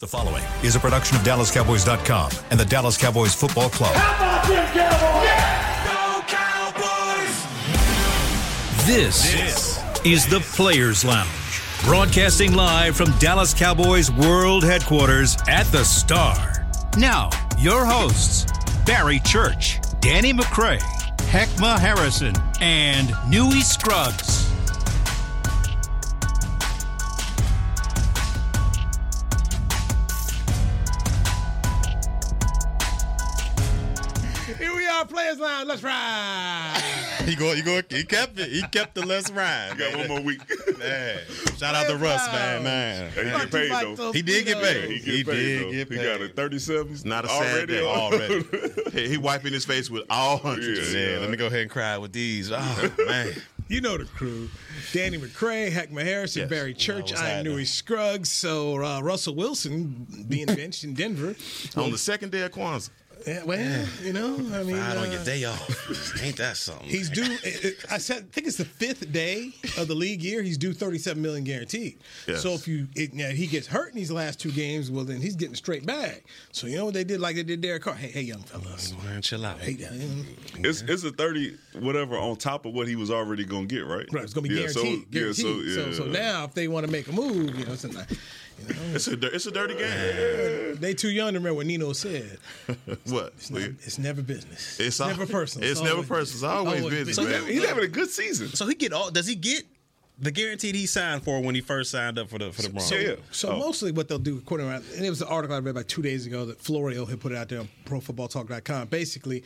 The following is a production of DallasCowboys.com and the Dallas Cowboys Football Club. How about them Cowboys? This, this is the Players Lounge, broadcasting live from Dallas Cowboys World Headquarters at the Star. Now, your hosts, Barry Church, Danny McCray, Heckma Harrison, and Newy Scruggs. We are, Players Lounge. Let's ride. He go, he go, he kept it. He kept the let's ride. You got man. one more week. Man, shout out to Russ, man, man. Hey, he man. get paid though. He did get paid. He, He get paid, did though. get He got a paid. 37. It's not a sad already day already. Hey, he wiping his face with all hundreds. Yeah, Yeah, yeah. let me go ahead and cry with these. Oh man, You know the crew. Danny McCray, Heckma Harrison, Yes. Barry Church, what's I'm happening? Newy Scruggs. So uh, Russell Wilson being benched in Denver. on the second day of Kwanzaa, Yeah, well, you know, I mean, ride on uh, your day off. Ain't that something? He's due. it- it- I said, I think it's the fifth day of the league year. He's due thirty-seven million guaranteed. Yes. So if you, it, now he gets hurt in these last two games, well then he's getting straight back. So you know what they did, like they did Derek Carr. Hey, hey, young fellas. man, chill out. Hey, uh, It's it's a 30 whatever on top of what he was already gonna get, right? right, it's gonna be Yeah, guaranteed. So, yeah, so, guaranteed. yeah. so, so now if they want to make a move, you know, it's a, you know, it's a it's a dirty game. they too young to remember what Nino said. What? It's, not, it's never business. It's never personal. it's never personal. It's always business, So man. he's having a good season. So he get all? Does he get the guaranteed he signed for when he first signed up for the for the Broncos? So, Yeah. so Oh. mostly what they'll do, according around, and it was an article I read about two days ago that Florio had put it out there on ProFootballTalk.com. Basically,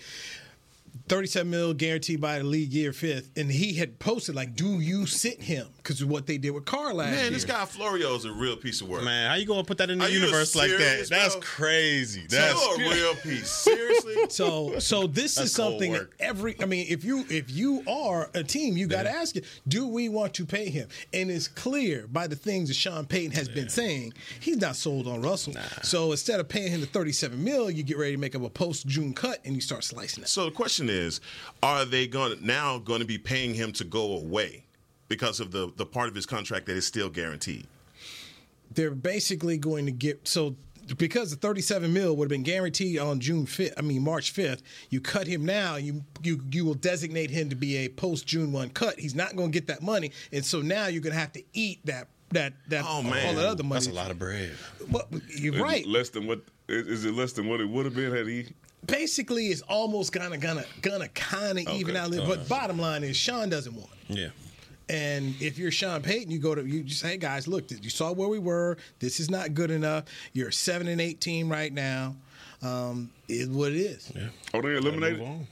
37 mil guaranteed by the league year fifth, and he had posted like, "Do you sit him?" Because of what they did with Carr last year. Man, this guy Florio is a real piece of work. Man, how you gonna put that in the Are universe like that? serious, That's crazy. That's That's a real piece. Seriously? So, so this is That's cold something that every. I mean, if you if you are a team, you got to ask it: Do we want to pay him? And it's clear by the things that Sean Payton has been saying, he's not sold on Russell. So instead of paying him the thirty-seven mil, you get ready to make up a post June cut and you start slicing it. So the question is, are they going now going to be paying him to go away because of the the part of his contract that is still guaranteed? They're basically going to get so. Because the 37 mil would have been guaranteed on June 5th, I mean March 5th, you cut him now, you you you will designate him to be a post June 1 cut. He's not going to get that money, and so now you're going to have to eat that that that Oh, all that other money. that's a lot of bread. Well, you're right. Less than what is, is it less than what it would have been had he Basically, it's almost gonna gonna gonna kind of even out. But bottom line is, Sean doesn't want it. Yeah. And if you're Sean Payton, you go to you just hey guys, look, you saw where we were. This is not good enough. You're a seven and eight team right now. Um, is what it is. Yeah. Oh, they eliminated? Move on.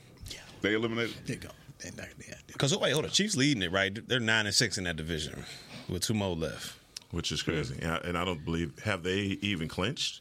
They eliminated? There you go. They're not- yeah, Because wait, hold on. Chiefs leading it, right? They're nine and six in that division with two more left. Which is crazy, and I, and I don't believe have they even clinched?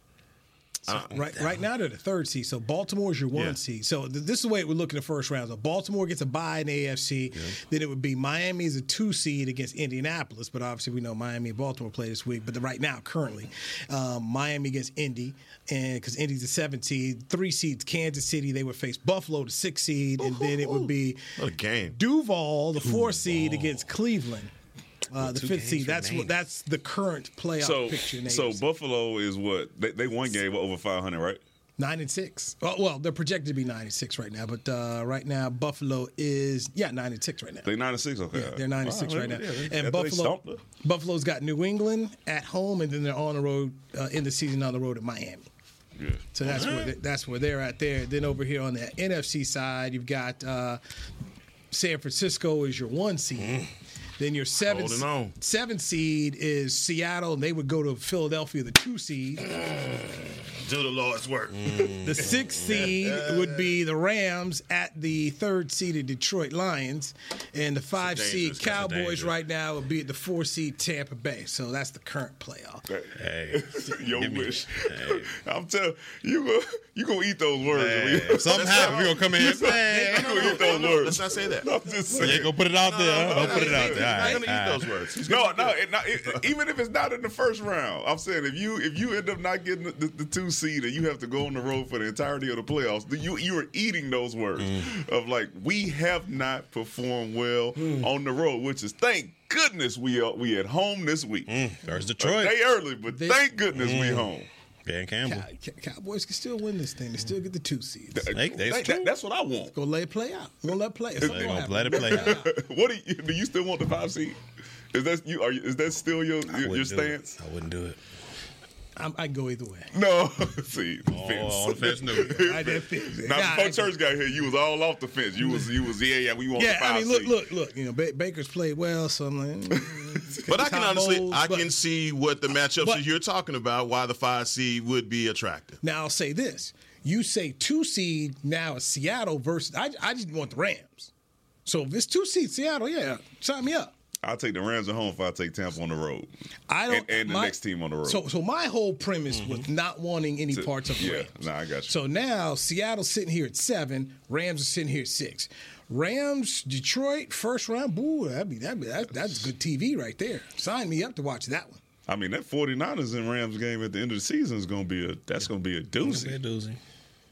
Right, right now they're the third seed. So Baltimore is your one Yeah. seed. So th- this is the way we look in the first round. So Baltimore gets a bye in the AFC. Then it would be Miami is a two seed against Indianapolis. But obviously we know Miami and Baltimore play this week. But the, right now, currently, um, Miami against Indy, and because Indy's a seven seed, three seeds Kansas City. They would face Buffalo, the six seed, and then it would be What a game! Duval, the four seed against Cleveland. Uh, the two fifth games seed. That's what. That's the current playoff So, picture. In so AFC. Buffalo is what they, they won game over 500, right? Nine and six. Well, well, they're projected to be nine and six right now, but uh, right now Buffalo is yeah nine and six right now. They nine and six. Okay, Yeah, they're nine and six Wow, right now, yeah, and Buffalo, Buffalo's got New England at home, and then they're on the road uh, in the season on the road at Miami. Yeah. So that's where they, that's where they're at there. Then over here on the NFC side, you've got uh, San Francisco is your one seed. Then your seven seven seed is Seattle, and they would go to Philadelphia, the two seed. Do the Lord's work. The sixth seed would be the Rams at the third seeded Detroit Lions, and the five seed Cowboys right now would be at the four seed Tampa Bay. So that's the current playoff. Hey, Your Give wish. hey. I'm telling you, you go you gonna eat those words. Hey, Aaliyah. if something happens, we gonna come in here. You Man, gonna eat those words. Let's not say that. I'm just you ain't gonna put it out there. huh? Don't put it out there. All He's right, not gonna all eat those words. He's No, no, it. it, not, it, even if it's not in the first round, I'm saying if you if you end up not getting the, the, the two seed and you have to go on the road for the entirety of the playoffs, you you are eating those words Mm. of like we have not performed well on the road, which is thank goodness we are we at home this week. Mm, There's A Detroit. day early, but They- thank goodness Mm. we home. Dan Campbell. Cow- Cow- Cowboys can still win this thing. They still get the two seeds. They- they- That- that- that's what I want. Go let it play out. We're gonna let it play. It's They gonna gonna let it play out. what do you, do you still want the five seed? Is that you? Are you, is that still your I your, your wouldn't do it. stance? I wouldn't do it. I'm, I can go either way. No, see, the Oh, on the fence, no. I that fits. Now Nah, before I- church got here, you was all off the fence. You was you was yeah yeah. We want the Yeah, five I mean, look, seed. look, look. You know, ba- Baker's played well, so I'm like. mm, But I can honestly, bowls, I but- can see what the matchups But- that you're talking about, why the five seed would be attractive. Now I'll say this: you say two seed now is Seattle versus. I, I just want the Rams. So if it's two seed Seattle, yeah, sign me up. I'll take the Rams at home if I take Tampa on the road. I don't. And, and the my- next team on the road. So, so my whole premise was not wanting any To- parts of the yeah, Rams. nah, I got you. So now Seattle's sitting here at seven. Rams are sitting here at six. Rams, Detroit, first round. Boo, that'd be that'd be that, that's good TV right there. Sign me up to watch that one. I mean that 49ers and Rams game at the end of the season is going to be a that's going to be a Be a doozy. doozy.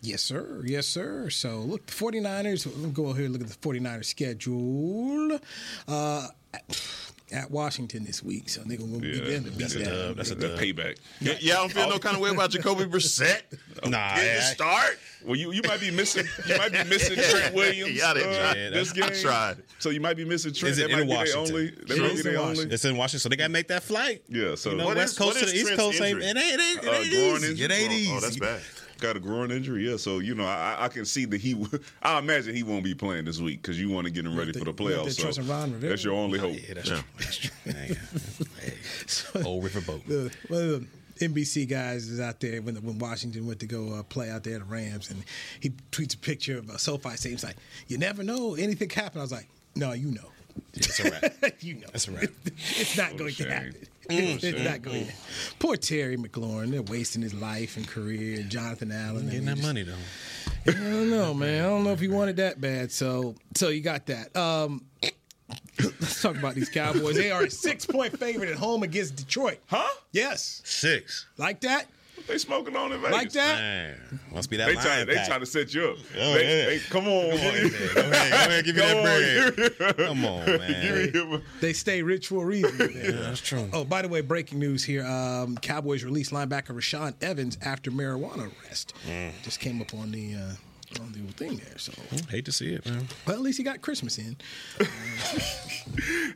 Yes, sir. Yes, sir. So, look, the 49ers, let's go over here and look at the 49ers schedule. Uh, at, at Washington this week. So, they're going to beat them to beat that's a them. dub. That's a The dub. payback. Yeah, y'all don't feel no kind of way about Jacoby Brissett? Nah, Getting the start? Well, you, you might be missing you might be missing Trent Williams Yeah, I didn't uh, try. this I tried. So you might be missing Trent. Is it that might in be their Washington? only. That It might be in their only. It's in Washington, so they got to make that flight. Yeah, so- you know, What West is- Coast what to the East Trent's Coast ain't injury? it ain't, it ain't, it Uh, ain't groin easy. It ain't Oh, easy. oh, that's bad. Got a groin injury, yeah. So you know, I, I can see that he. I imagine he won't be playing this week because you want to get him ready they- for the playoffs. that So Ron Rivera? that's your only hope. Yeah, that's Yeah. true. That's true. Hey, Old Riverboat. the, one of the NBC guys is out there when when Washington went to go uh, play out there at the Rams, and he tweets a picture of a SoFi Stadium. He's like, "You never know, anything can happen." I was like, "No, you know, It's a wrap. you know, That's a wrap. it's not going to shame. It's not going. to Poor Terry McLaurin, they're wasting his life and career. Jonathan Allen, Getting that just- money though. I don't know, man. I don't know if he wanted that bad. So, so you got that. Um, let's talk about these Cowboys. They are a six-point favorite at home against Detroit. Huh? Yes, Six. like that. They smoking on in Vegas. Like that? Man, must be that They trying. They pack. try to set you up. Oh, they, yeah. they- come on. Come on, man. Go ahead, go ahead, give me Go that on, bread. give me- Come on, give man. me- They stay rich for a reason. Yeah, that's true. Oh, by the way, breaking news here: um, Cowboys released linebacker Rashaan Evans after marijuana arrest. Just came up on the uh, on the thing there. So, Hate to see it, man. But at least he got Christmas in.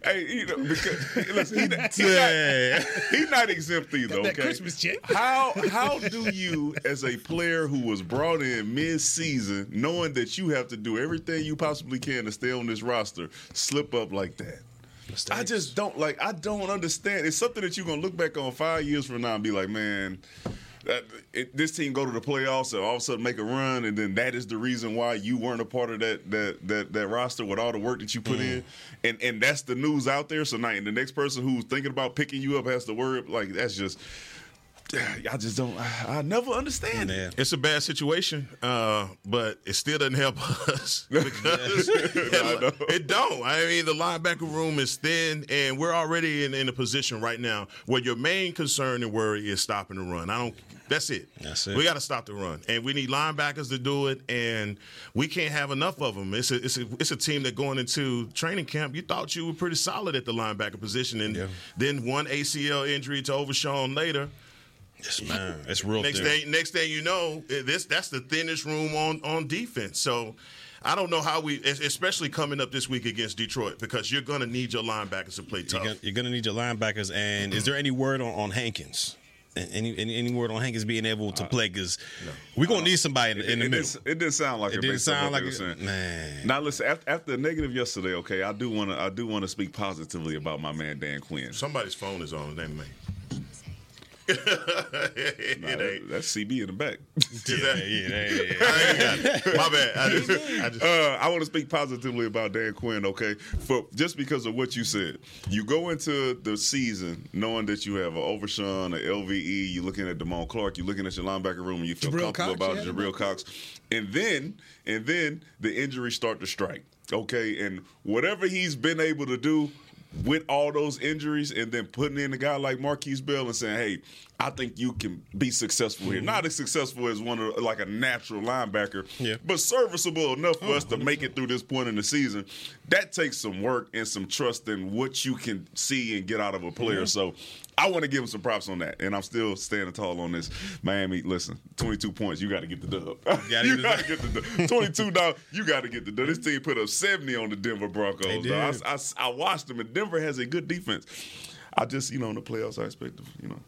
Hey, you know, because listen, he, not, he, not, he not exempt either. Got that Okay, Christmas check. How how do you, as a player who was brought in mid season, knowing that you have to do everything you possibly can to stay on this roster, slip up like that? I just don't like. I don't understand. It's something that you're gonna look back on five years from now and be like, man. That, it, this team go to the playoffs and all of a sudden make a run, and then that is the reason why you weren't a part of that that that, that roster with all the work that you put in, mm. and and that's the news out there. So now, and the next person who's thinking about picking you up has to worry. Like that's just, I just don't. I, I never understand it. It's a bad situation, uh, but it still doesn't help us because I know. it don't. I mean, the linebacker room is thin, and we're already in, in a position right now where your main concern and worry is stopping the run. I don't. That's it. That's it. We got to stop the run, and we need linebackers to do it, and we can't have enough of them. It's a it's a it's a team that going into training camp. You thought you were pretty solid at the linebacker position, and Yeah. then one ACL injury to Overshown later. Yes, man. It's real Next thin. thing, next thing you know, this that's the thinnest room on on defense. So. I don't know how we, especially coming up this week against Detroit, because you're going to need your linebackers to play You're tough. gonna, you're gonna need your linebackers. And is there any word on, on Hankins? Any, any any word on Hankins being able to uh, play? Because we're gonna uh, need somebody in, the- in the it, middle. Didn't, it didn't sound like It it. didn't based sound what like they it. saying. Man. Now listen, after, after the negative yesterday, okay, I do want to I do want to speak positively about my man Dan Quinn. Somebody's phone is on, it ain't me. Nah, it that- ain't. that's CB in the back. yeah, yeah, yeah, yeah. I ain't got it. My bad. I just, I just, Uh, I want to speak positively about Dan Quinn, okay? For just because of what you said, you go into the season knowing that you have an Overshown, an LVE. You're looking at Damone Clark. You're looking at your linebacker room, and you feel Jabril comfortable Cox, about yeah. Jabril Cox. And then, and then the injuries start to strike, okay? And whatever he's been able to do with all those injuries, and then putting in a guy like Markquese Bell and saying, "Hey, I think you can be successful here. Not as successful as one of like a natural linebacker, Yeah. but serviceable enough for Oh, us to oh. make it through this point in the season. That takes some work and some trust in what you can see and get out of a player. So I want to give them some props on that, and I'm still standing tall on this. Miami, listen, 22 points, you got to get the dub. gotta you got to get the dub. 22 dollars, you got to get the dub. This team put up 70 on the Denver Broncos. They did. I, I, I watched them, and Denver has a good defense. I just, you know, in the playoffs, I expect, them, you know.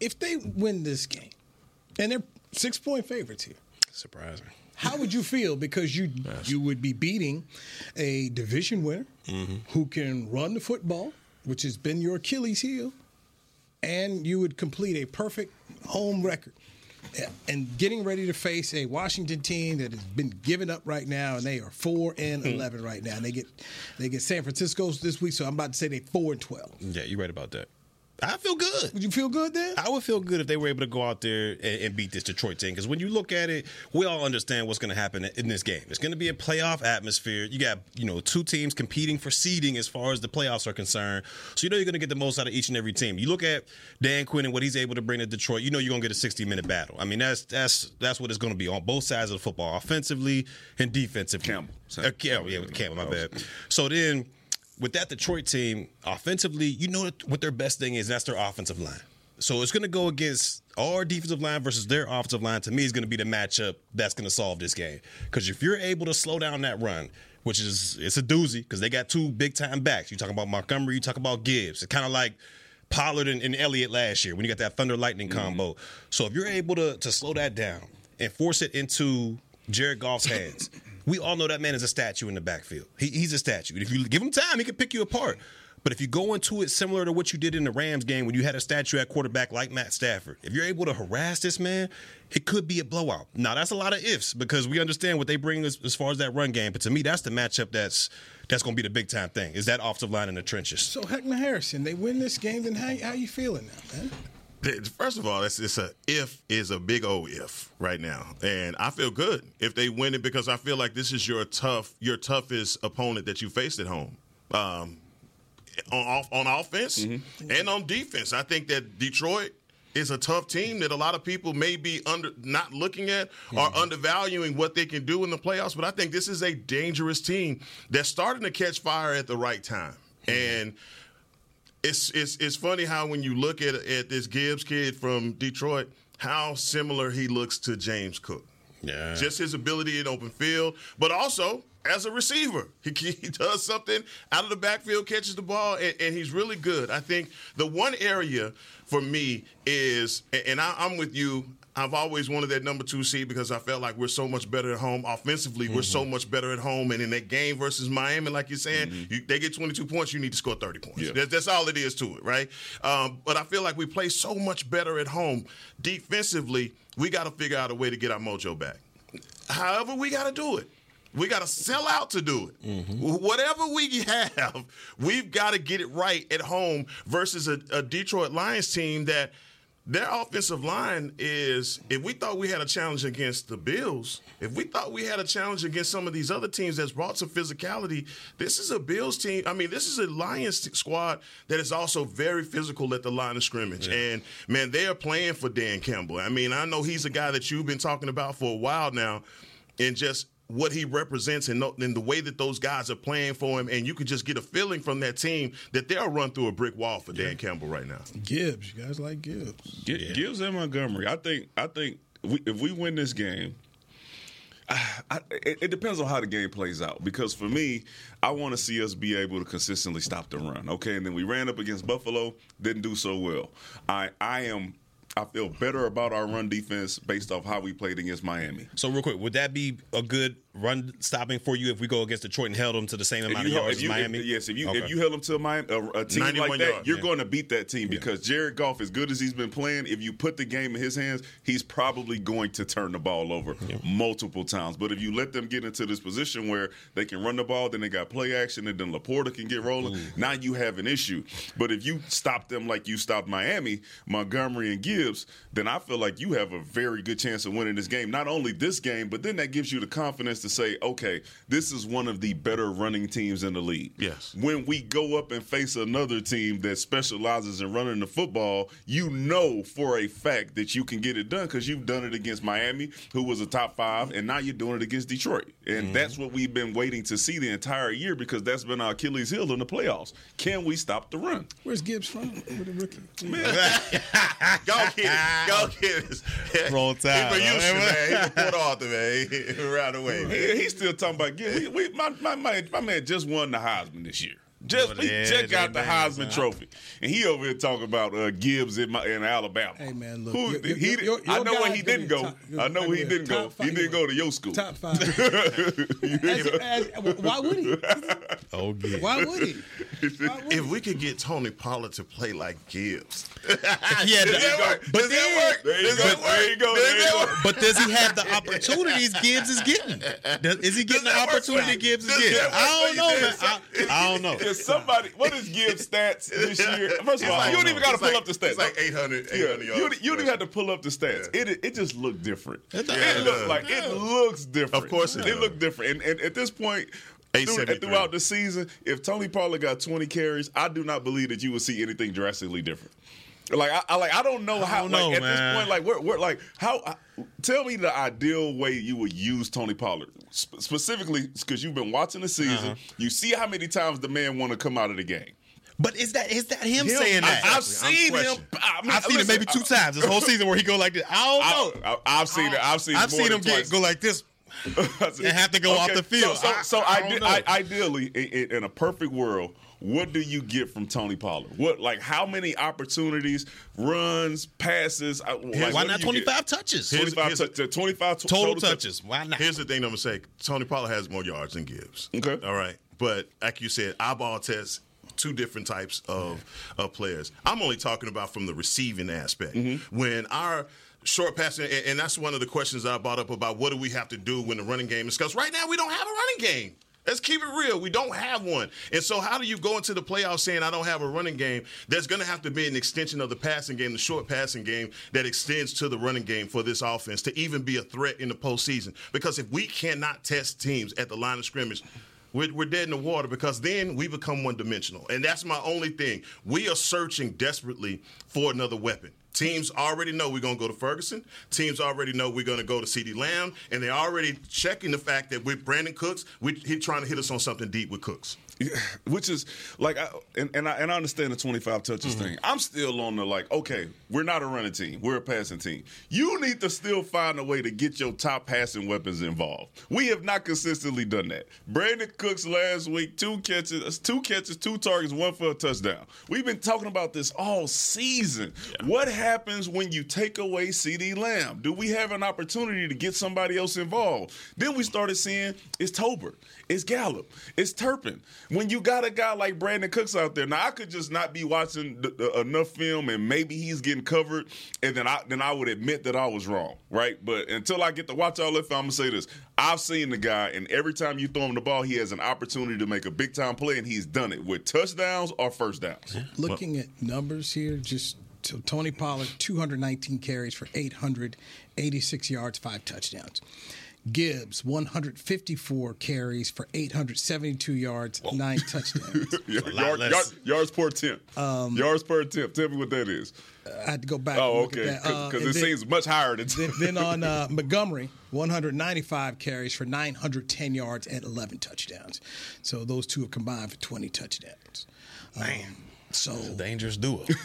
If they win this game, and they're six point favorites here, Surprising. how would you feel? Because you you would be beating a division winner mm-hmm. who can run the football, which has been your Achilles heel, and you would complete a perfect home record. And getting ready to face a Washington team that has been given up right now, and they are four and hmm. eleven right now. And they get they get San Francisco this week, so I'm about to say they four and twelve. Yeah, you're right about that. I feel good. Would you feel good then? I would feel good if they were able to go out there and, and beat this Detroit team. Because when you look at it, we all understand what's going to happen in this game. It's going to be a playoff atmosphere. You got you know two teams competing for seeding as far as the playoffs are concerned. So you know you're going to get the most out of each and every team. You look at Dan Quinn and what he's able to bring to Detroit. You know you're going to get a 60 minute battle. I mean that's that's that's what it's going to be on both sides of the football, offensively and defensively. Campbell. Uh, yeah, yeah, with Campbell. My bad. So then with that Detroit team, offensively, you know what their best thing is, and that's their offensive line. So it's going to go against our defensive line versus their offensive line. To me, is going to be the matchup that's going to solve this game. Because if you're able to slow down that run, which is it's a doozy, because they got two big time backs. You talk about Montgomery, you talk about Gibbs. It's kind of like Pollard and, and Elliott last year when you got that Thunder Lightning mm-hmm. combo. So if you're able to to slow that down and force it into Jared Goff's hands, we all know that man is a statue in the backfield. He, he's a statue. If you give him time, he can pick you apart. But if you go into it similar to what you did in the Rams game when you had a statue at quarterback like Matt Stafford, if you're able to harass this man, it could be a blowout. Now that's a lot of ifs because we understand what they bring as, as far as that run game. But to me, that's the matchup that's that's going to be the big time thing. Is that offensive line in the trenches? So Heckman Harrison, they win this game, then how how you feeling now, man? First of all, it's, it's a if is a big old if right now, and I feel good if they win it because I feel like this is your tough, your toughest opponent that you faced at home. Um, on off, on offense mm-hmm. and on defense, I think that Detroit is a tough team that a lot of people may be under not looking at or mm-hmm. undervaluing what they can do in the playoffs. But I think this is a dangerous team that's starting to catch fire at the right time, mm-hmm. and it's it's it's funny how when you look at at this Gibbs kid from Detroit, how similar he looks to James Cook. Yeah. Just his ability in open field, but also as a receiver, he, he does something out of the backfield, catches the ball, and, and he's really good. I think the one area for me is, and- I, I'm with you. I've always wanted that number two seed because I felt like we're so much better at home offensively. We're so mm-hmm. much better at home, and in that game versus Miami, like you're saying, mm-hmm. you, they get 22 points, you need to score 30 points. Yeah. That's, that's all it is to it, right? Um, but I feel like we play so much better at home defensively. We got to figure out a way to get our mojo back. However, we got to do it. We got to sell out to do it. Mm-hmm. Whatever we have, we've got to get it right at home versus a, a Detroit Lions team that their offensive line is. If we thought we had a challenge against the Bills, if we thought we had a challenge against some of these other teams that's brought some physicality, this is a Bills team. I mean, this is a Lions squad that is also very physical at the line of scrimmage. And man, they are playing for Dan Campbell. I mean, I know he's a guy that you've been talking about for a while now, and just what he represents and, and the way that those guys are playing for him, and you could just get a feeling from that team that they'll run through a brick wall for Dan Campbell right now. Gibbs, you guys like Gibbs? Gi- Gibbs and Montgomery. I think. I think we, if we win this game, I, it, it depends on how the game plays out. Because for me, I want to see us be able to consistently stop the run. Okay, and then we ran up against Buffalo, didn't do so well. I I am. I feel better about our run defense based off how we played against Miami. So real quick, would that be a good run stopping for you if we go against Detroit and held them to the same amount of yards if as you- Miami? if- yes, if you Okay. if you held them to a, a, team like that, yards, you're yeah. going to beat that team because Jared Goff, as good as he's been playing, if you put the game in his hands, he's probably going to turn the ball over multiple times. But if you let them get into this position where they can run the ball, then they got play action, and then LaPorta can get rolling, now you have an issue. But if you stop them like you stopped Miami, Montgomery and Gibbs. Gibbs, then I feel like you have a very good chance of winning this game. Not only this game, but then that gives you the confidence to say, okay, this is one of the better running teams in the league. Yes. When we go up and face another team that specializes in running the football, you know for a fact that you can get it done because you've done it against Miami, who was a top five, and now you're doing it against Detroit. And Mm-hmm. that's what we've been waiting to see the entire year because that's been our Achilles heel in the playoffs. Can we stop the run? Where's Gibbs from? With the rookie. Man go kids. Ah, Go oh. kids. Roll Tide, He from Houston, man. He from Port Arthur, man. He right away, man. Yeah, he's still talking about getting. We, we, my, my, my, my man just won the Heisman this year. Just What he the just got the Heisman huh? Trophy, and he over here talking about uh, Gibbs in, my, in Alabama. Hey, man, look, Who, your- your- he, your- I know where he didn't go. top- I know where he didn't go. five- He didn't go to your school. Top five. As- as- why would he? Oh, good. Why would he? Why would If he? we could get Tony Pollard to play like Gibbs, Yeah, does that work? but Does then- that work? There you Does go. There you go. Does There that work? But does he have the opportunities Gibbs is getting? Does, is he getting the opportunity Gibbs is getting? I don't know, man. I, I don't know. If somebody, what is Gibbs' stats this year? First of all, like- you don't even got to pull like- up the stats. It's like 800, Yeah, 800 you, yards. you don't have to pull up the stats. Yeah. It it just looked different. It It, does. looked like it looks different. Of course it it does. looked different. And, and at this point, through, throughout the season, if Tony Pollard got 20 carries, I do not believe that you will see anything drastically different. Like I, I like I don't know how don't like at man. this point like where, where like how uh, tell me the ideal way you would use Tony Pollard Sp- specifically because you've been watching the season Uh-huh. you see how many times the man want to come out of the game But is that is that him, Him- saying that? I, have Exactly. I'm seen him. I mean, I've seen it maybe two I- times this whole season where he go like this. I don't know. I, I, have seen it I've seen I've more seen than him get go like this. and have to go off the field. So, so, I- so I ide- don't. I- ideally, in, in- in a perfect world, what do you get from Tony Pollard? What like how many opportunities, runs, passes? Uh, like, Why not do you get? 25 touches? Here's- 25, here's a- tou- 25 to- Total tou- touches. Why not? Here's the thing I'm gonna say: Tony Pollard has more yards than Gibbs. Okay. all right. But like you said, eyeball test. Two different types of of players. I'm only talking about from the receiving aspect. Mm-hmm. When our short passing, and, and that's one of the questions I brought up about what do we have to do when the running game is because right now we don't have a running game. Let's keep it real. We don't have one. And so, how do you go into the playoffs saying, I don't have a running game? There's going to have to be an extension of the passing game, the short passing game that extends to the running game for this offense to even be a threat in the postseason. Because if we cannot test teams at the line of scrimmage, we're, we're dead in the water because then we become one dimensional. And that's my only thing. We are searching desperately for another weapon. Teams already know we're going to go to Ferguson. Teams already know we're going to go to CeeDee Lamb. And they're already checking the fact that with Brandin Cooks, we, he's trying to hit us on something deep with Cooks. which is like, I, and, and I and I understand the twenty five touches Mm-hmm. thing. I'm still on the like, okay, we're not a running team, we're a passing team. You need to still find a way to get your top passing weapons involved. We have not consistently done that. Brandin Cooks last week, two catches, two catches, two targets, one for a touchdown. We've been talking about this all season. What happens when you take away CeeDee Lamb? Do we have an opportunity to get somebody else involved? Then we started seeing it's Tober, it's Gallup, it's Turpin. When you got a guy like Brandin Cooks out there, now I could just not be watching the, the, enough film and maybe he's getting covered, and then I then I would admit that I was wrong, right? But until I get to watch all that, film, I'm gonna say this: I've seen the guy, and every time you throw him the ball, he has an opportunity to make a big time play, and he's done it with touchdowns or first downs. Looking at numbers here, just so Tony Pollard, 219 carries for 886 yards, five touchdowns. Gibbs, 154 carries for 872 yards, nine touchdowns. Yeah, yard- yard- yards per attempt. Um, yards per attempt. Tell me what that is. I had to go back. Oh, and look okay. At that. Uh, Because it then- seems much higher than. then, then on uh, Montgomery, 195 carries for 910 yards and 11 touchdowns. So those two have combined for 20 touchdowns. Man. so Dangerous duo.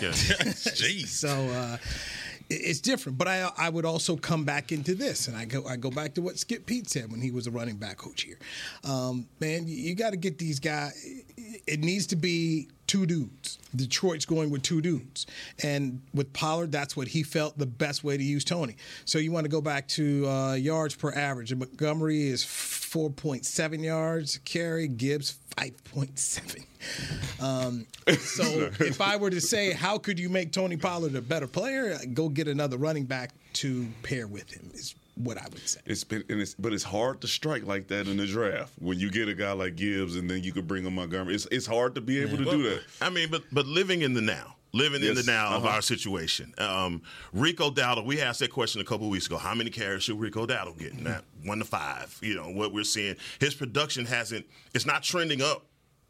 Yeah. Jeez. so uh, it- it's different. But I I would also come back into this, and I go I go back to what Skip Peete said when he was a running back coach here. Um, man, you, you got to get these guys. It needs to be two dudes. Detroit's going with two dudes, and with Pollard, that's what he felt the best way to use Tony. So you want to go back to uh, yards per average. And Montgomery is 4.7 yards carry. Gibbs 5.7. Um, so if I were to say, how could you make Tony Pollard a better player? Go get another running back to pair with him. Is what I would say. It's been, and it's, but it's hard to strike like that in the draft when you get a guy like Gibbs and then you could bring him Montgomery. It's it's hard to be able to do that. I mean, but but living in the now, living in the now of uh-huh. our situation. Um, Rico Dowdle, we asked that question a couple weeks ago. How many carries should Rico Dowdle get? Not one to five. You know what we're seeing. His production hasn't. It's not trending up.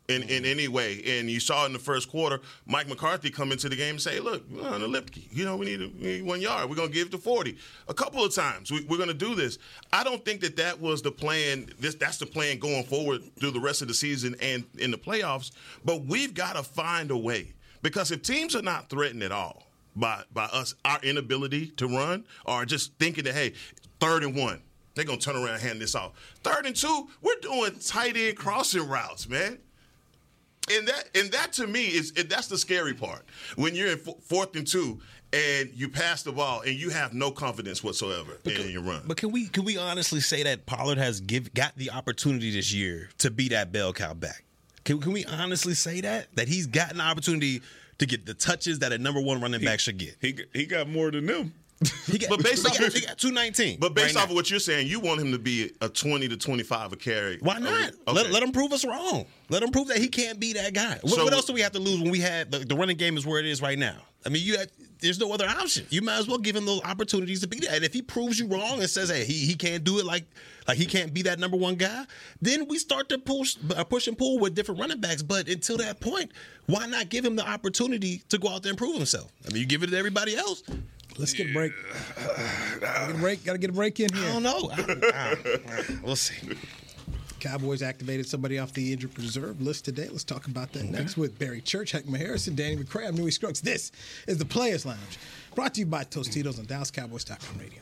In, in any way, and you saw in the first quarter, Mike McCarthy come into the game and say, "Look, on the Lipke. You know, we need, a, we need one yard. We're gonna give it to forty a couple of times. We, we're gonna do this." I don't think that that was the plan. This that's the plan going forward through the rest of the season and in the playoffs. But we've got to find a way because if teams are not threatened at all by by us, our inability to run, or just thinking that hey, third and one, they're gonna turn around and hand this off. Third and two, we're doing tight end crossing routes, man. And that and that to me is that's the scary part when you're in fourth and two and you pass the ball and you have no confidence whatsoever in your run. But can we can we honestly say that Pollard has give got the opportunity this year to be that bell cow back? Can, can we honestly say that that he's gotten the opportunity to get the touches that a number one running back should get? He he got more than them. He got, But based he off got, he got two nineteen. But based right off now. of what you're saying, you want him to be a 20 to 25 a carry. Why not? Okay. Let, let him prove us wrong. Let him prove that he can't be that guy. What, So- what else do we have to lose when we had the, the running game is where it is right now? I mean, you had, there's no other option. You might as well give him those opportunities to be that. And if he proves you wrong and says, "Hey, he, he can't do it like like he can't be that number one guy," then we start to push uh, push and pull with different running backs. But until that point, why not give him the opportunity to go out there and prove himself? I mean, you give it to everybody else. Let's get a break. Gotta get a break. Got to get a break in I here. don't know. I- I- we'll see. Cowboys activated somebody off the injured reserve list today. Let's talk about that next with Barry Church, Heckma Harrison, Danny McCray. I'm Newy Scruggs. This is the Players Lounge, brought to you by Tostitos on DallasCowboys.com radio.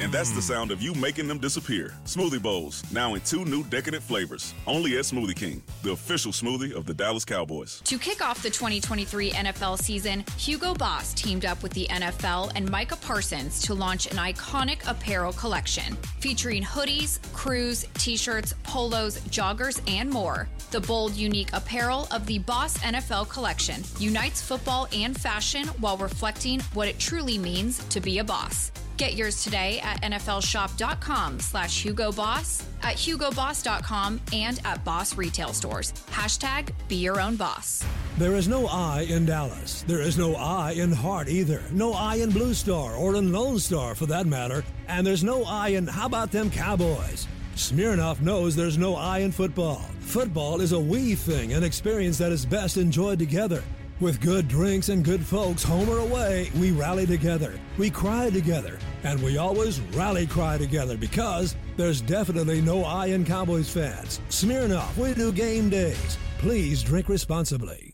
And that's the sound of you making them disappear. Smoothie bowls, now in two new decadent flavors. Only at Smoothie King, the official smoothie of the Dallas Cowboys. To kick off the 2023 NFL season, Hugo Boss teamed up with the NFL and Micah Parsons to launch an iconic apparel collection featuring hoodies, crews, t shirts, polos, joggers, and more. The bold, unique apparel of the Boss NFL collection unites football and fashion while reflecting what it truly means to be a boss. Get yours today at nflshop.com slash Hugo Boss, at hugoboss.com, and at Boss retail stores. Hashtag be your own boss. There is no I in Dallas. There is no I in Hart either. No I in Blue Star or in Lone Star for that matter. And there's no I in how about them Cowboys? Smirnoff knows there's no I in football. Football is a we thing, an experience that is best enjoyed together. With good drinks and good folks, home or away, we rally together, we cry together, and we always rally cry together because there's definitely no I in Cowboys fans. Smirnoff, we do game days. Please drink responsibly.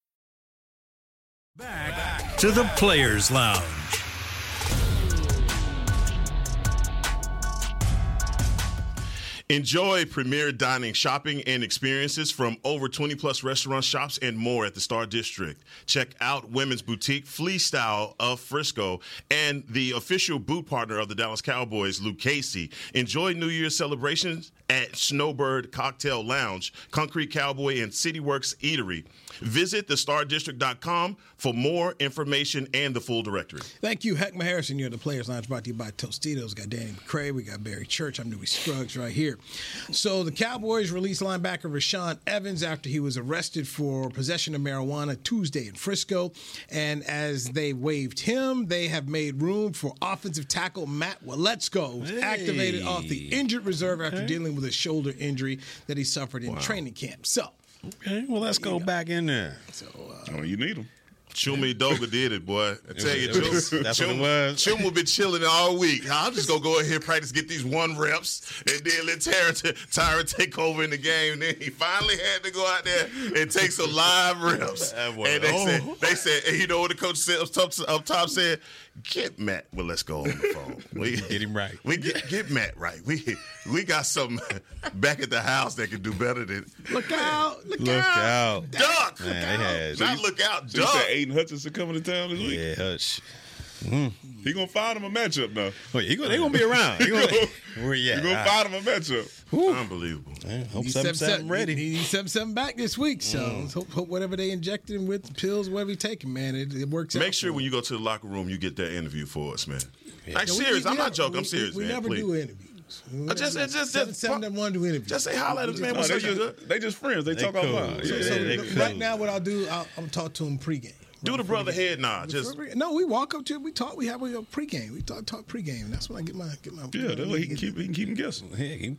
To the Players Lounge. Enjoy premier dining, shopping, and experiences from over 20 plus restaurants, shops, and more at the Star District. Check out Women's Boutique, Flea Style of Frisco, and the official boot partner of the Dallas Cowboys, Lucchese. Enjoy New Year's celebrations at Snowbird Cocktail Lounge, Concrete Cowboy, and City Works Eatery. Visit thestardistrict.com for more information and the full directory. Thank you, Heckma Harrison. You're the Players Lounge brought to you by Tostitos. We got Danny McCray. We got Barry Church. I'm Newy Scruggs right here. So the Cowboys released linebacker Rashaan Evans after he was arrested for possession of marijuana Tuesday in Frisco. And as they waived him, they have made room for offensive tackle Matt Waletzko, who's activated off the injured reserve after dealing with a shoulder injury that he suffered in training camp. So, Okay, well, let's go back in there. so uh, Oh, you need them. Chuma Edoga did it, boy. I tell you, It was- Chum, that's what it Chum, was. Chum will be chilling all week. I'm just gonna go ahead, and practice, get these one reps, and then let Tyra, Tyra take over in the game. And then he finally had to go out there and take some live reps. That And they oh. said, they said, and you know what the coach said up top, up top said, get Matt. Well, let's go on the phone. We Get him right. We get get Matt right. We we got something back at the house that can do better than look out! Look, Look out! out. duck. Man, they had. Not look out, So you duck. said Aidan Hutchinson coming to town this week? Yeah, hush. He gonna find him a matchup now. Wait, he gonna, they gonna be around. He gonna, where you You at? gonna All find him a matchup. Unbelievable. right. Hope He's something, 7 ready. He, he's seven seven back this week. So let's hope, hope whatever they injected him with, pills, whatever he taking, man, it, it works. Make out sure when him. you go to the locker room, you get that interview for us, man. Like Yeah, we- serious, we I'm never- not joking. I'm serious, We, man. never Please. do interviews. We Uh, just- never- just- just- seven seven doesn't to do interviews. Just say holla at us, man. No, they just they just friends. They, They talk cool. out So, loud. so they right cool. now, what I'll do, I'll, I'm talk to him pregame. Do the brother head nod. Just no, we walk up to him. We talk. We have a pregame. We talk talk pregame. That's when I get my get my. Yeah, that way he can keep he can keep him guessing. Yeah, he,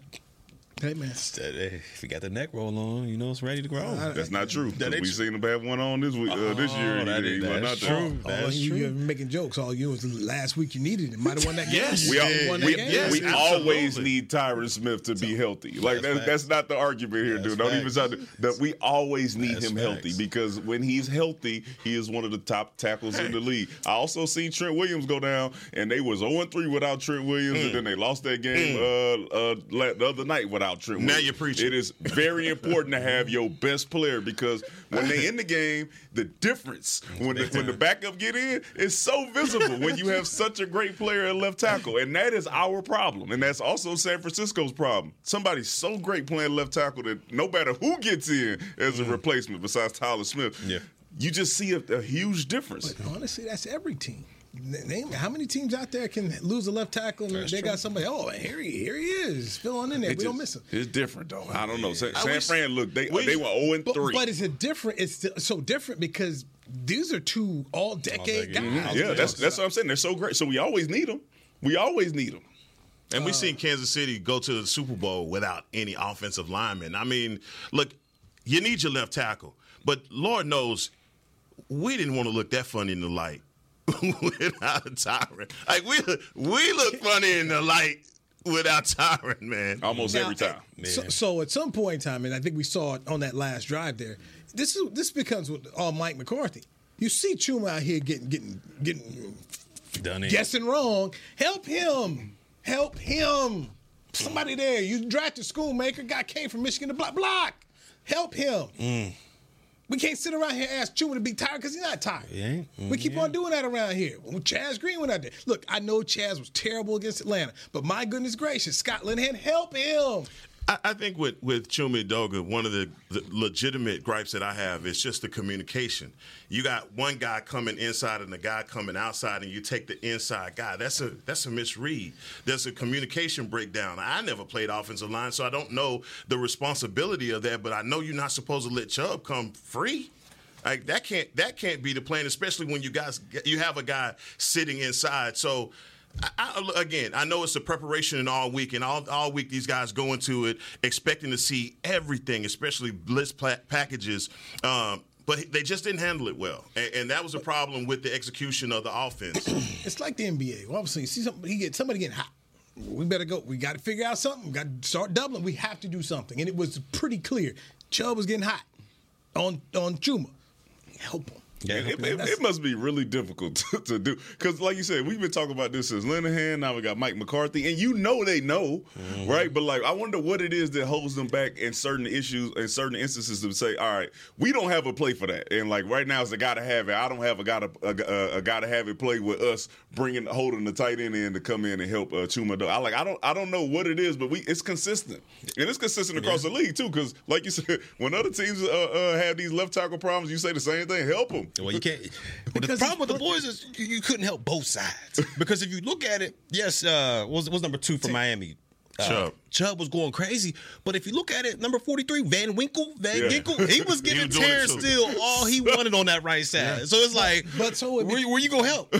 Hey man, if you got the neck roll on, you know it's ready to grow. That's not true. That we seen him have one on this week, uh, this year. Oh, that He- is- he that's not true. all That's you true. you're making jokes. All you was last week. You needed it. Might have won that game. Yes. We, You all, won that we, game. yes, we absolutely. always need Tyron Smith to be healthy. Like That's that's, that's not the argument here, That's dude. Don't even try to. That we always need That's him healthy because when he's healthy, he is one of the top tackles in the league. I also seen Trent Williams go down, and they was 0 3 without Trent Williams, Mm. and then they lost that game uh, uh, the other night without Trent. Now you're preaching. It is very important to have your best player because when they in the game, the difference when the, when the backup get in is so visible when you have such a great player at left tackle, and that is our problem, and that's also San Francisco's problem. Somebody's so great playing left tackle that no matter who gets in as a mm-hmm. replacement besides Tyler Smith, Yeah. you just see a, a huge difference. But honestly, that's every team. Name how many teams out there can lose a left tackle and they got somebody. Oh, here he here he is, fill on in there. It we don't miss him. It's different though. I don't know. San, I San wish- Fran look they we- they were 0 and But, 3. but it's a different. It's so different because these are two all decade All-decade. guys. yeah, that's that's what I'm saying. They're so great. So we always need them. We always need them. And we uh. seen Kansas City go to the Super Bowl without any offensive linemen. I mean, look, you need your left tackle, but Lord knows we didn't want to look that funny in the light without a tyrant. Like we we look funny in the light without tyrant, man. Almost Now, every time. So, so at some point in time, and I think we saw it on that last drive there. This is this becomes what all Mike McCarthy. You see Chuma out here getting getting getting Done it. guessing wrong. Help him. Help him. Somebody there. You drafted a schoolmaker. Guy came from Michigan to block block. Help him. Mm. We can't sit around here and ask Chuma to be tired because he's not tired. Yeah. Mm-hmm. We keep on doing that around here. When Chaz Green went out there. Look, I know Chaz was terrible against Atlanta, but my goodness gracious, Scott Linehan, help him. I, I think with with Chuma Edoga, one of the, the legitimate gripes that I have is just the communication. You got one guy coming inside and the guy coming outside, and you take the inside guy. That's a that's a misread. There's a communication breakdown. I never played offensive line, so I don't know the responsibility of that. But I know you're not supposed to let Chubb come free. Like that can't that can't be the plan, especially when you guys you have a guy sitting inside. So. I, again, I know it's the preparation and all week, and all, all week these guys go into it expecting to see everything, especially blitz packages. Um, but they just didn't handle it well, and, and that was a problem with the execution of the offense. It's like the NBA. Well, obviously, see somebody, get, somebody getting hot. We better go. We got to figure out something. We got to start doubling. We have to do something. And it was pretty clear. Chubb was getting hot on on Chuma. Help him. Yeah, it, it- it must be really difficult to, to do because, like you said, we've been talking about this since Linehan. Now we got Mike McCarthy, and you know they know, Mm-hmm. right? But like, I wonder what it is that holds them back in certain issues, in certain instances, to say, "All right, we don't have a play for that." And like right now, it's a to have it. I don't have a to a, a, a to have it play with us, bringing holding the tight end in to come in and help uh, Chuma. I like, I don't, I don't know what it is, but we it's consistent, and it's consistent across the league too. Because like you said, when other teams uh, uh, have these left tackle problems, you say the same thing. Help them. Well, you can't. But the problem with the boys is you, you couldn't help both sides. Because if you look at it, yes, uh, was was number two for Miami. Uh, Chubb. Chubb was going crazy, but if you look at it, number forty-three, Van Ginkel, Van Yeah. Winkle, he was giving was doing it Terrence. Steele all he wanted on that right side. So it's like, but so it be- where, where you gonna help?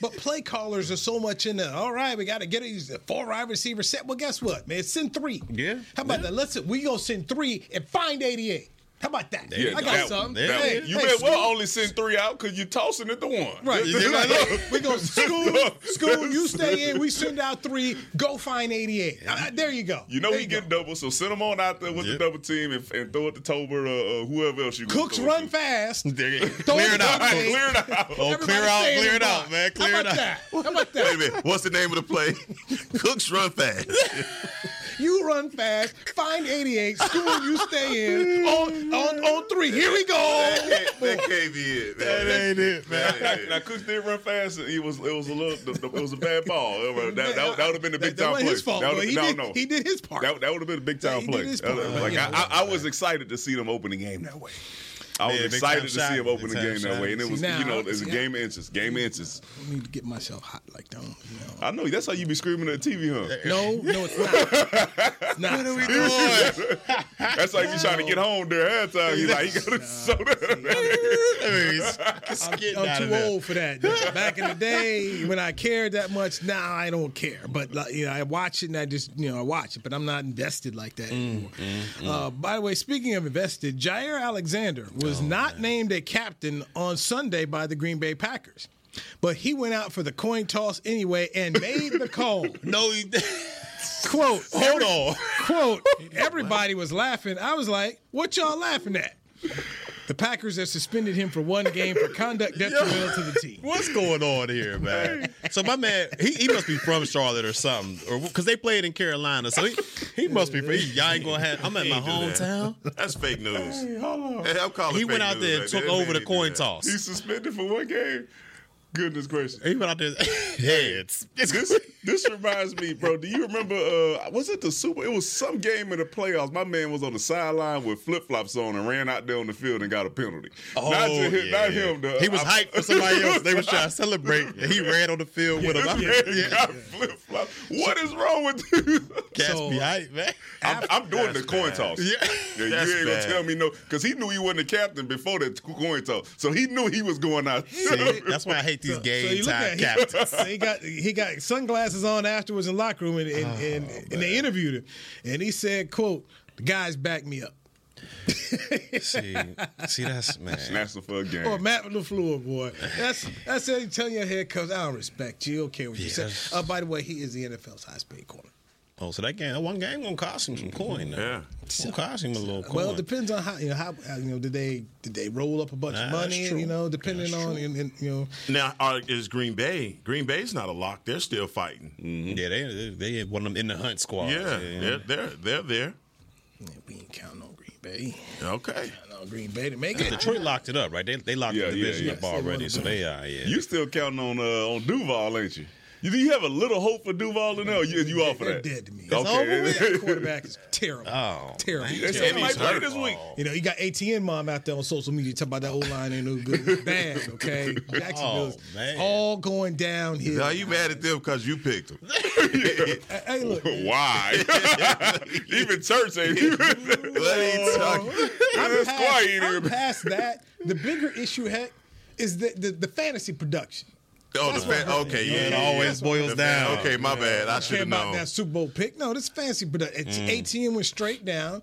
But play callers are so much in there. All right, we got to get these four wide receiver set. Well, guess what, man? Send three. Yeah. How about that? Let's we gonna send three and find eighty-eight. How about that? you I got that- something. there Hey, you hey, may well only send three out because you're tossing it the one. Right. Yeah, right. we go school, school. You stay in. We send out three. Go find eighty-eight. Uh, there you go. You know There he go. get double, so send him on out there with Yep. the double team and, and throw it to Tober or uh, whoever else you. gonna Cooks throw run to. fast. There you- Throw clear it it out. down. Clear it out. Oh, clear out, clear it out, man. Clear How it about out. that? How about Wait a minute. What's the name of the play? Cooks run fast. You run fast. Find eighty-eight. School. You stay in. On on on three. Here we go. that, can't, that can't be it, man. That ain't it, man. Now, now, now Cooks did run fast. It was it was a little it was a bad ball. That, that, that, would have been a big That- that time wasn't play. his fault, That but would've- he no, did- no. he did his part. That, that would have been a big time he play. did his part. Like Yeah. I, I, I was excited to see them open the game that way. I was Yeah, excited to see him open the game that way, and it See, was now, you know it's a game of inches. Game of inches. I need to get myself hot like that. You know. I know that's how you be screaming at the TV, huh? No, no, it's not. It's not. What are we doing? That's like you trying to get home during halftime. You like you gotta so I'm, I'm too old for that. Back in the day, when I cared that much, now I don't care. But like, you know, I watch it and I just you know I watch it, but I'm not invested like that anymore. Uh, by the way, speaking of invested, Jaire Alexander was not named a captain on Sunday by the Green Bay Packers. But he went out for the coin toss anyway and made the call. No, he, Quote, hold on. quote, everybody was laughing. I was like, what y'all laughing at? The Packers have suspended him for one game for conduct detrimental to the team. What's going on here, man? So my man, he, he must be from Charlotte or something, or because they played in Carolina. So he, he must be. He, y'all ain't gonna have. I'm at my He ain't do that. hometown. That's fake news. Hey, I'm calling He fake went out news there and right took there. over the coin toss. He's suspended for one game. Goodness gracious. He went out there. Heads. It's This this reminds me, bro. Do you remember? Uh, was it the Super? It was some game in the playoffs. My man was on the sideline with flip flops on and ran out there on the field and got a penalty. Oh, not, to him, yeah. not him. The, he was I- hyped for somebody else. They was trying to celebrate. and He ran on the field with him. I This yeah. flip flops. What is wrong with you? Cats So- be hyped, man. I'm, I'm doing the coin bad. toss. Yeah. Yeah, That's you ain't bad. gonna tell me no, because he knew he wasn't the captain before the coin toss, so he knew he was going out. See, that's why I hate these So game you look time at captains. he, so he got he got sunglasses on afterwards in the locker room and and, Oh, and, and they interviewed him and he said, "quote The guys back me up." see, see, that's man. Snatching for a game. Or Matt LaFleur, boy. That's that's it. Telling your head coach, I don't respect you. Okay, what you say. Yes. Uh, by the way, he is the NFL's highest paid corner. Oh, so that game, that one game gonna cost him some mm-hmm. coin. Now. Yeah. gonna cost him a little coin. Well, it depends on how you know how how, you know did they did they roll up a bunch of Nah, that's money? true. You know, depending That's on true. and, and, you know. Now, are, is Green Bay? Green Bay's not a lock. They're still fighting. Mm-hmm. Yeah, they they, they one of them in the hunt squad. Yeah, they're, they're they're there. Yeah, we ain't counting on Green Bay. Okay. Counting on Green Bay to make it. Detroit locked it up, right? They they locked Yeah, the division yeah. up already, so they are. Yeah, You still counting on uh, on Duval, ain't you? You do you have a little hope for Duval in there? Or you, you off of They're that? dead to me. Okay. That quarterback is terrible. Oh, terrible. They man. said he might he's play hurt. this week. You know, you got ATN mom out there on social media talking about that old line ain't no good. It's bad, okay? Oh, Jacksonville's Oh, man. all going downhill. Now you mad at them because you picked them? Hey, hey, look. Why? Even church ain't even. Let me talk. I'm, That's past, quiet I'm past that. The bigger issue, heck, is the, the, the fantasy production. Oh, the fan, okay, yeah. It yeah, always yeah. boils The fan- down. Okay, my bad. I should Care have about known. that Super Bowl pick. No, this fancy but It's mm. ATN went straight down.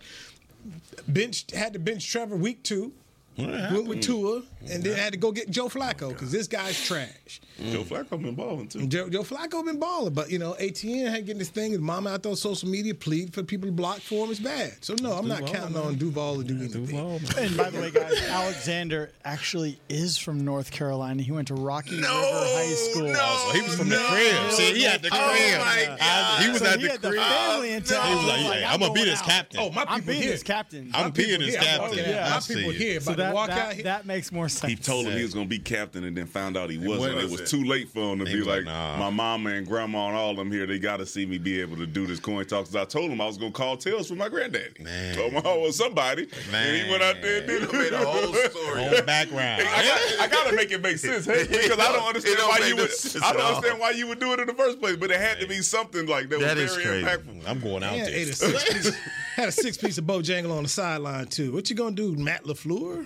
Bench had to bench Trevor week two. Went with Tua, and then had to go get Joe Flacco because this guy's trash. Mm. Joe Flacco been balling too. Joe, Joe Flacco been balling, but you know, ATN had getting this thing. His mom out there on social media plead for people to block for him. It's bad. So no, I'm not Duval, counting man. on Duval to do anything. Duval, man. And by the way, guys, Alexander actually is from North Carolina. He went to Rocky River High School. no, So he was from the no. crib. See, he had the oh crib. Oh, my I- he was So at he the had the family oh, in town. He was like, Like, I'm I'm gonna be going this captain. Oh, my people I'm people being here. his captain. I'm being his captain. My people here so about that, walk that, out here. that makes more sense. He told him he was gonna be captain, and then found out he wasn't. wasn't. It was too late for him to He be like, like, nah. my mama and grandma and all of them here. They got to see me be able to do this coin talk. 'Cause I told him I was gonna call tails for my granddaddy. Man. told him I was somebody, and he went out there and did it. Made a whole story. Whole background. I got to make it make sense, hey, because I don't understand don't why you would. I don't understand why you would do it in the first place. But it had to be something like that, That was is very crazy. impactful. I'm going out Yeah, there. Ate a six piece, had a six piece of Bojangle on the sideline too. What you gonna do, Matt Lafleur?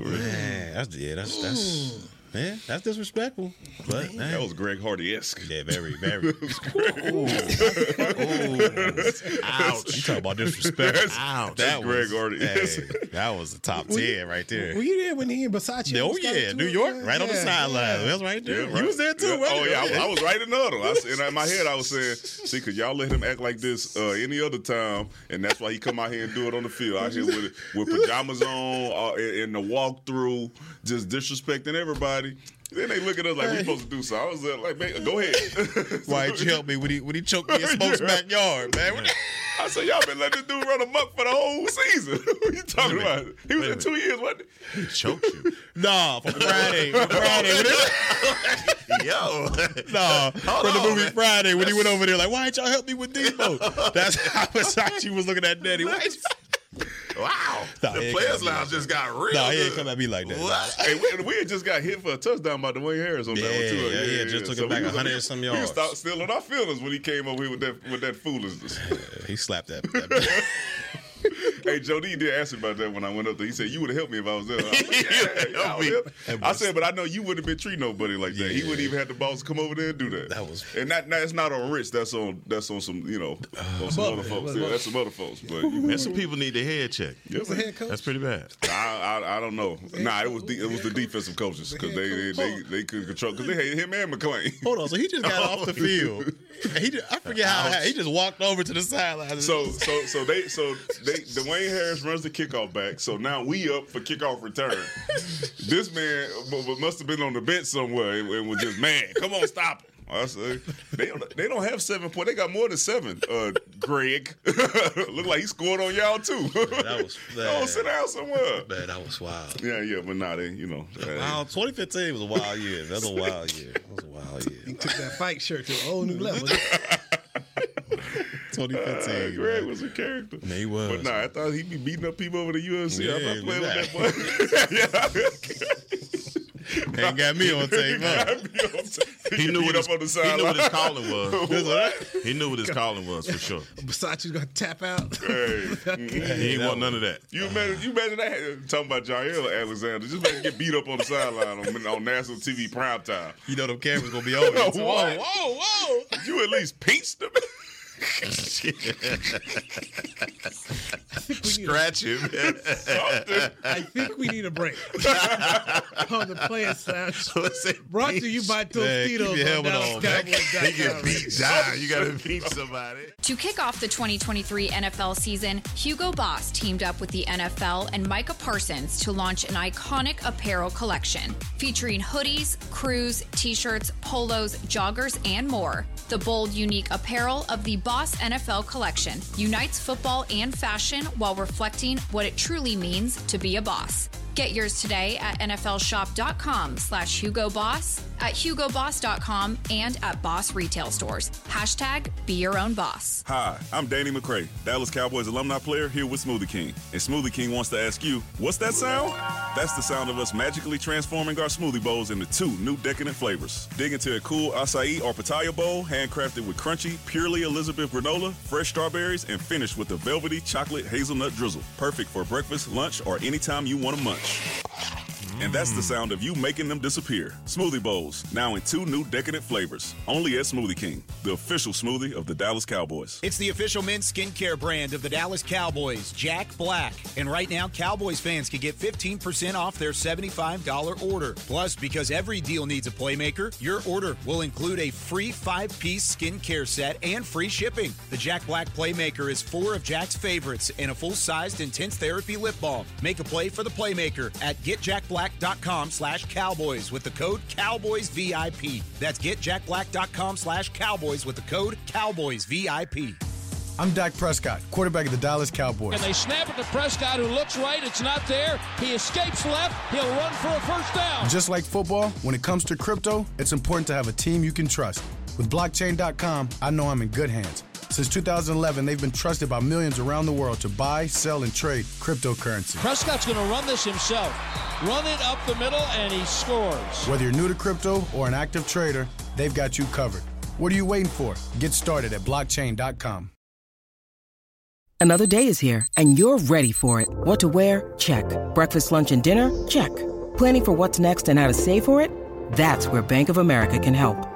Man, that's yeah, that's that's mm. Yeah, that's disrespectful. But That was Greg Hardy esque. yeah, very, very. Ouch. You talk about disrespect. Ouch. That Greg was, Hardy. hey, that was the top ten right there. Were you there when he and Bisaccia? Oh yeah. New York, right on the sideline. yeah. That's right there. Yeah, right. You was there too. Yeah. wasn't Oh yeah, I, was- I was right in the huddle. I, and in my head, I was saying, "See, because y'all let him act like this uh, any other time, and that's why he come out here and do it on the field out here with with pajamas on uh, in, in the walkthrough, just disrespecting everybody." Then they look at us like we supposed to do so. I was uh, like, man, "Go ahead." Why did you help me when he when he choked me in Smoke's Yeah. backyard, man? What I said, "Y'all been letting this dude run amok for the whole season. what you talking about? He was in two years, wasn't he? Choked you. Nah, from Friday. Friday. Yo. nah, from the movie man. Friday when he went over there like, why ain't y'all help me with Debo? That's how Bisaccia was looking at Daddy. Why? Wow. Nah, the Players come Lounge just got real. Nah, he ain't good. come at me like that. What? Hey, we, we had just got hit for a touchdown by Dwayne Harris on that one Yeah, too. yeah, yeah, just took it So back we 100 and some We yards. was start still on our feelings when he came over here with that with that foolishness. He slapped that. that hey, Jody D did ask me about that when I went up there. He said, "You would have helped me if I was there." I, was like, yeah, yeah, I, would help. I said, "But I know you wouldn't have been treating nobody like that. He wouldn't even have the boss come over there and do that. That was- and that that's not on Rich. That's on that's on some you know on uh, some Above other it, folks. above Yeah, that's some other folks. But you Man, some people need their head check. yeah, Who's the head coach? That's pretty bad. I, I I don't know. Nah, it was the, it was the defensive coaches because they, they they they couldn't control because they hated him and McClain. Hold on, so he just got off the field. And he just, I forget how it he just walked over to the sideline. So so so they so they Dwayne Harris runs the kickoff back. So now we up for kickoff return. this man bu- bu- must have been on the bench somewhere and, and was just man. Come on, stop him. I say they don't, they don't have seven points. They got more than seven. Uh, Greg look like he scored on y'all too. That was- oh, sit down somewhere. man, that was wild. Yeah, yeah, but nah, they you know. Wow, 2015 was a wild year. That was a wild year. That was a wild year. He took that fight shirt to a whole new level. 2015. uh, Greg man. was a character. Man, he was. But nah, I thought he'd be beating up people over the UFC. I'm Yeah, not playing look with that boy. Ain't got me on tape. Huh? He knew, what his, up on the he knew what his calling was. What? He knew what his calling was for sure. Bisaccia's gonna tap out. Hey, mm-mm. He ain't want none of that. You imagine, you imagine that talking about Jaire Alexander. Just imagine get beat up on the sideline on, on national TV prime time. You know them cameras gonna be on. you. Whoa, whoa, whoa! You at least pinched them. Scratch him. I think we need a break on the Players Lounge. Brought to you by Man, keep Tostitos your on helmet on, man. Get beat down. You gotta beat somebody. To kick off the 2023 NFL season, Hugo Boss teamed up with the NFL and Micah Parsons to launch an iconic apparel collection featuring hoodies, crews, t shirts, polos, joggers, and more. The bold, unique apparel of the Boss NFL collection unites football and fashion while reflecting what it truly means to be a boss. Get yours today at nflshop.com slash Hugo Boss, at hugoboss.com, and at Boss retail stores. Hashtag be your own boss. Hi, I'm Danny McCray, Dallas Cowboys alumni player here with Smoothie King. And Smoothie King wants to ask you, what's that sound? That's the sound of us magically transforming our smoothie bowls into two new decadent flavors. Dig into a cool acai or pitaya bowl, handcrafted with crunchy, purely Elizabeth granola, fresh strawberries, and finished with a velvety chocolate hazelnut drizzle. Perfect for breakfast, lunch, or anytime you want to munch. And that's the sound of you making them disappear. Smoothie Bowls, now in two new decadent flavors. Only at Smoothie King, the official smoothie of the Dallas Cowboys. It's the official men's skincare brand of the Dallas Cowboys, Jack Black. And right now, Cowboys fans can get 15% off their $75 order. Plus, because every deal needs a playmaker, your order will include a free five piece skincare set and free shipping. The Jack Black Playmaker is four of Jack's favorites and a full sized intense therapy lip balm. Make a play for the Playmaker at getjackblack.com slash cowboys with the code CowboysVIP. That's getjackblack.com slash cowboys with the code CowboysVIP. I'm Dak Prescott, quarterback of the Dallas Cowboys. And they snap it to Prescott, who looks right. It's not there. He escapes left. He'll run for a first down. Just like football, when it comes to crypto, it's important to have a team you can trust. With blockchain.com, I know I'm in good hands. Since 2011, they've been trusted by millions around the world to buy, sell, and trade cryptocurrency. Prescott's going to run this himself. Run it up the middle, and he scores. Whether you're new to crypto or an active trader, they've got you covered. What are you waiting for? Get started at blockchain.com. Another day is here, and you're ready for it. What to wear? Check. Breakfast, lunch, and dinner? Check. Planning for what's next and how to save for it? That's where Bank of America can help.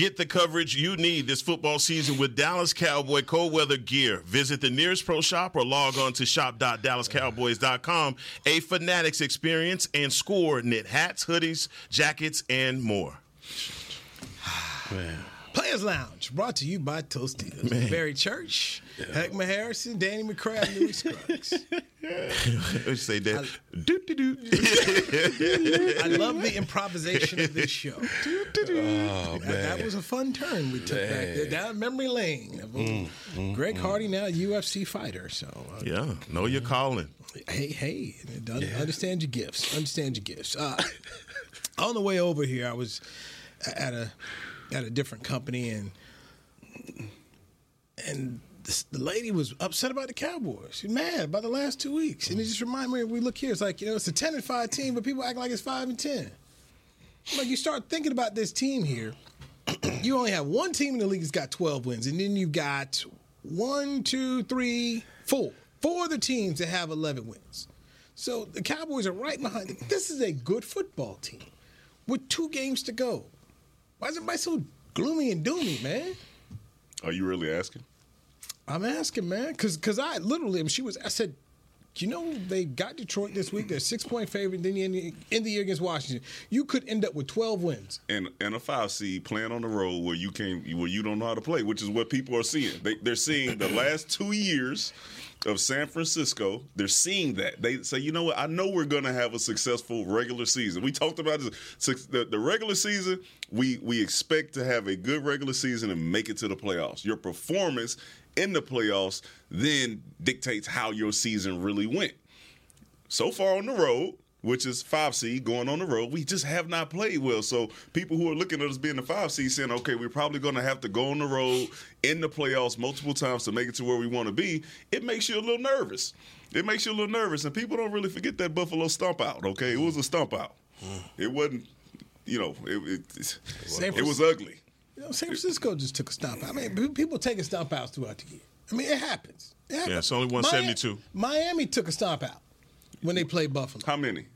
Get the coverage you need this football season with Dallas Cowboy cold weather gear. Visit the nearest pro shop or log on to shop.dallascowboys.com. A Fanatics experience and score knit hats, hoodies, jackets, and more. Man. Players Lounge, brought to you by Tostitos. Barry Church, yeah. Heckma Harrison, Danny McCray, Newy Scruggs. say that? I, I love the improvisation of this show. Oh, that, that, was a fun turn we took man. back there down memory lane. Mm, mm, Greg mm. Hardy, now a UFC fighter. So uh, yeah, know your calling. Hey, hey, yeah. understand your gifts. Understand your gifts. Uh, on the way over here, I was at a at a different company, and and this, the lady was upset about the Cowboys. She's mad about the last two weeks, and it just reminded me. We look here, it's like you know, it's a ten and five team, but people act like it's five and ten. Like you start thinking about this team here, you only have one team in the league that's got twelve wins, and then you've got one, two, three, four, four of the teams that have eleven wins. So the Cowboys are right behind. Them. This is a good football team with two games to go. Why is everybody so gloomy and doomy, man? Are you really asking? I'm asking, man, because because I literally, she was. I said, you know, they got Detroit this week. They're six point favorite. Then in the, in the year against Washington, you could end up with twelve wins and and a five seed playing on the road where you can where you don't know how to play, which is what people are seeing. They, they're seeing the last two years of San Francisco. They're seeing that. They say, you know what? I know we're going to have a successful regular season. We talked about this. The, the regular season, we, we expect to have a good regular season and make it to the playoffs. Your performance in the playoffs then dictates how your season really went. So far on the road, which is five seed going on the road. We just have not played well. So people who are looking at us being the five seed saying, okay, we're probably going to have to go on the road in the playoffs multiple times to make it to where we want to be. It makes you a little nervous. It makes you a little nervous, and people don't really forget that Buffalo stump out. Okay, it was a stump out. Mm. It wasn't, you know, it it, it, it was ugly. You know, San Francisco just took a stump out. I mean, people take a stump out throughout the year. I mean, it happens. It happens. Yeah, it's only 172. Miami, Miami took a stomp out when they played Buffalo. How many?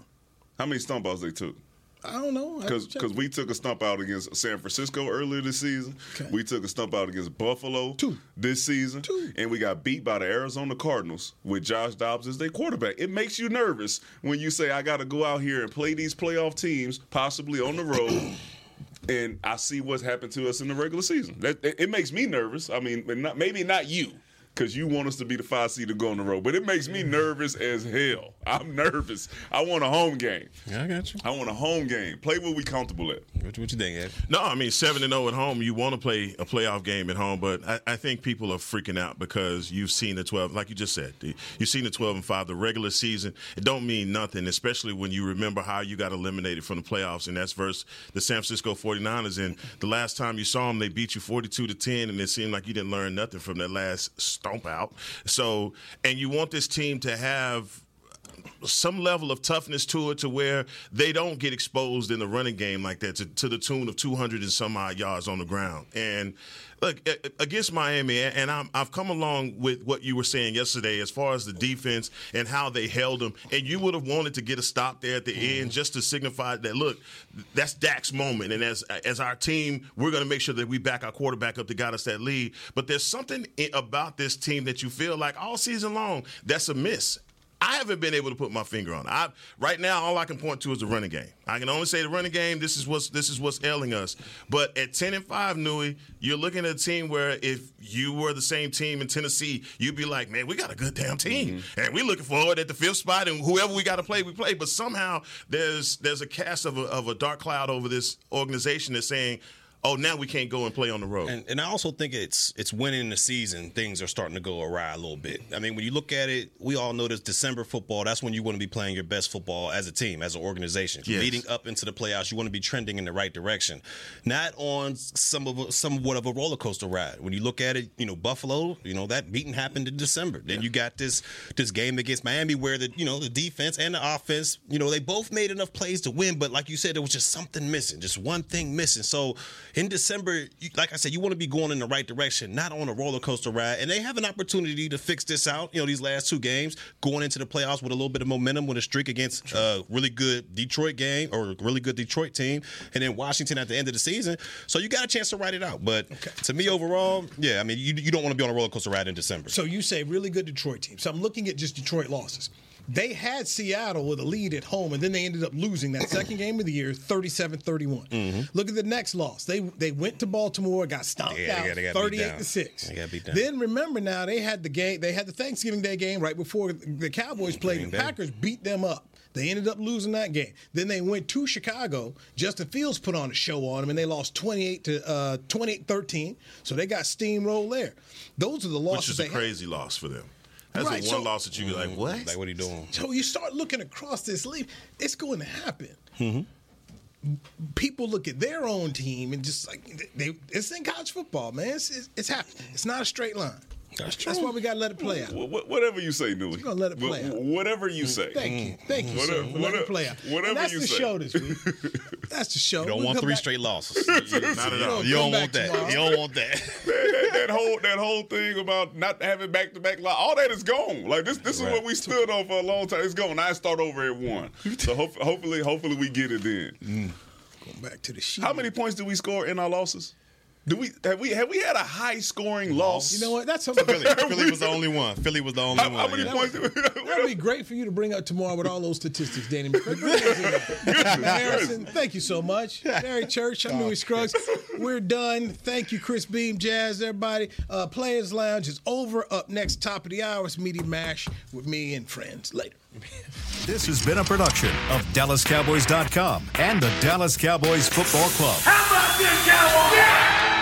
How many stump outs they took? I don't know. Because we took a stump out against San Francisco earlier this season. Okay. We took a stump out against Buffalo Two. this season. Two. And we got beat by the Arizona Cardinals with Josh Dobbs as their quarterback. It makes you nervous when you say, I got to go out here and play these playoff teams, possibly on the road. and I see what's happened to us in the regular season. That, it, it makes me nervous. I mean, not, maybe not you because you want us to be the five seed to go on the road. But it makes me nervous as hell. I'm nervous. I want a home game. Yeah, I got you. I want a home game. Play where we comfortable at. What, what you think, Ed? No, I mean seven and zero at home. You want to play a playoff game at home, but I, I think people are freaking out because you've seen the twelve, like you just said, the, you've seen the twelve and five. The regular season, it don't mean nothing, especially when you remember how you got eliminated from the playoffs, and that's versus the San Francisco 49ers. And the last time you saw them, they beat you forty two to ten, and it seemed like you didn't learn nothing from that last stomp out. So, and you want this team to have some level of toughness to it to where they don't get exposed in the running game like that to, to the tune of 200 and some odd yards on the ground. And look, against Miami, and i have come along with what you were saying yesterday as far as the defense and how they held them. And you would have wanted to get a stop there at the mm-hmm. end just to signify that, look, that's Dak's moment. And as, as our team, we're going to make sure that we back our quarterback up to got us that lead. But there's something about this team that you feel like all season long that's a miss. I haven't been able to put my finger on. I right now all I can point to is the running game. I can only say the running game. This is what's this is what's ailing us. But at ten and five, Newy, you're looking at a team where if you were the same team in Tennessee, you'd be like, man, we got a good damn team, mm-hmm. and we're looking forward at the fifth spot, and whoever we got to play, we play. But somehow there's there's a cast of a, of a dark cloud over this organization that's saying oh, now we can't go and play on the road. And, and, I also think it's it's winning the season. Things are starting to go awry a little bit. I mean, when you look at it, we all know this December football. That's when you want to be playing your best football as a team, as an organization. Yes. Leading up into the playoffs, you want to be trending in the right direction, not on some of a, somewhat of a roller coaster ride. When you look at it, you know, Buffalo, you know that meeting happened in December. Then yeah. you got this this game against Miami where the you know the defense and the offense, you know, they both made enough plays to win, but like you said, there was just something missing, just one thing missing. So in December, like I said, you want to be going in the right direction, not on a roller coaster ride. And they have an opportunity to fix this out. You know, these last two games, going into the playoffs with a little bit of momentum, with a streak against a really good Detroit game or a really good Detroit team, and then Washington at the end of the season. So you got a chance to write it out. But okay. to me, overall, yeah, I mean, you, you don't want to be on a roller coaster ride in December. So you say really good Detroit team. So I'm looking at just Detroit losses. They had Seattle with a lead at home, and then they ended up losing that second game of the year, 37 31. Mm-hmm. Look at the next loss. They they went to Baltimore, got stomped yeah, out, they got, they 38 to 6. Then remember now, they had the game, they had the Thanksgiving Day game right before the Cowboys played. Green the Packers beat them up. They ended up losing that game. Then they went to Chicago. Justin Fields put on a show on them, and they lost 28 to uh, 28 13. So they got steamrolled there. Those are the losses. Which is a crazy had. loss for them. That's right, the one so, loss that you be like, mm-hmm. what? Like, what are you doing? So you start looking across this league, it's going to happen. Mm-hmm people look at their own team and just like they, it's in college football, man. It's, it's, it's happening. It's not a straight line. That's true. That's why we got to let it play out. whatever you say, Newy. We're gonna let it play out. Whatever you say. Thank you, thank you, whatever, sir. Let it play out. Whatever and that's you the say. show this week. That's the show. You don't we'll want three back. straight losses. not at all. You don't want that. Tomorrow. You don't want that. that, that, whole that whole thing about not having back to back loss, all that is gone. Like this this right. is what we stood on for a long time. It's gone. I start over at one. So ho- hopefully hopefully we get it then. Mm. Going back to the sheet. How many points did we score in our losses? Do we have we have we had a high scoring loss? You know what? That's something. Philly, Philly was the only one. Philly was the only how, one. How many yeah. points? That would be great for you to bring up tomorrow with all those statistics, Danny Harrison. Thank you so much, Barry Church. I'm Newy Scruggs. We're done. Thank you, Chris Beam, Jazz, everybody. Uh, Players Lounge is over. Up next, top of the hour, is Media Mash with me and friends. Later. This has been a production of DallasCowboys.com and the Dallas Cowboys Football Club. How about this, Cowboys? Yeah!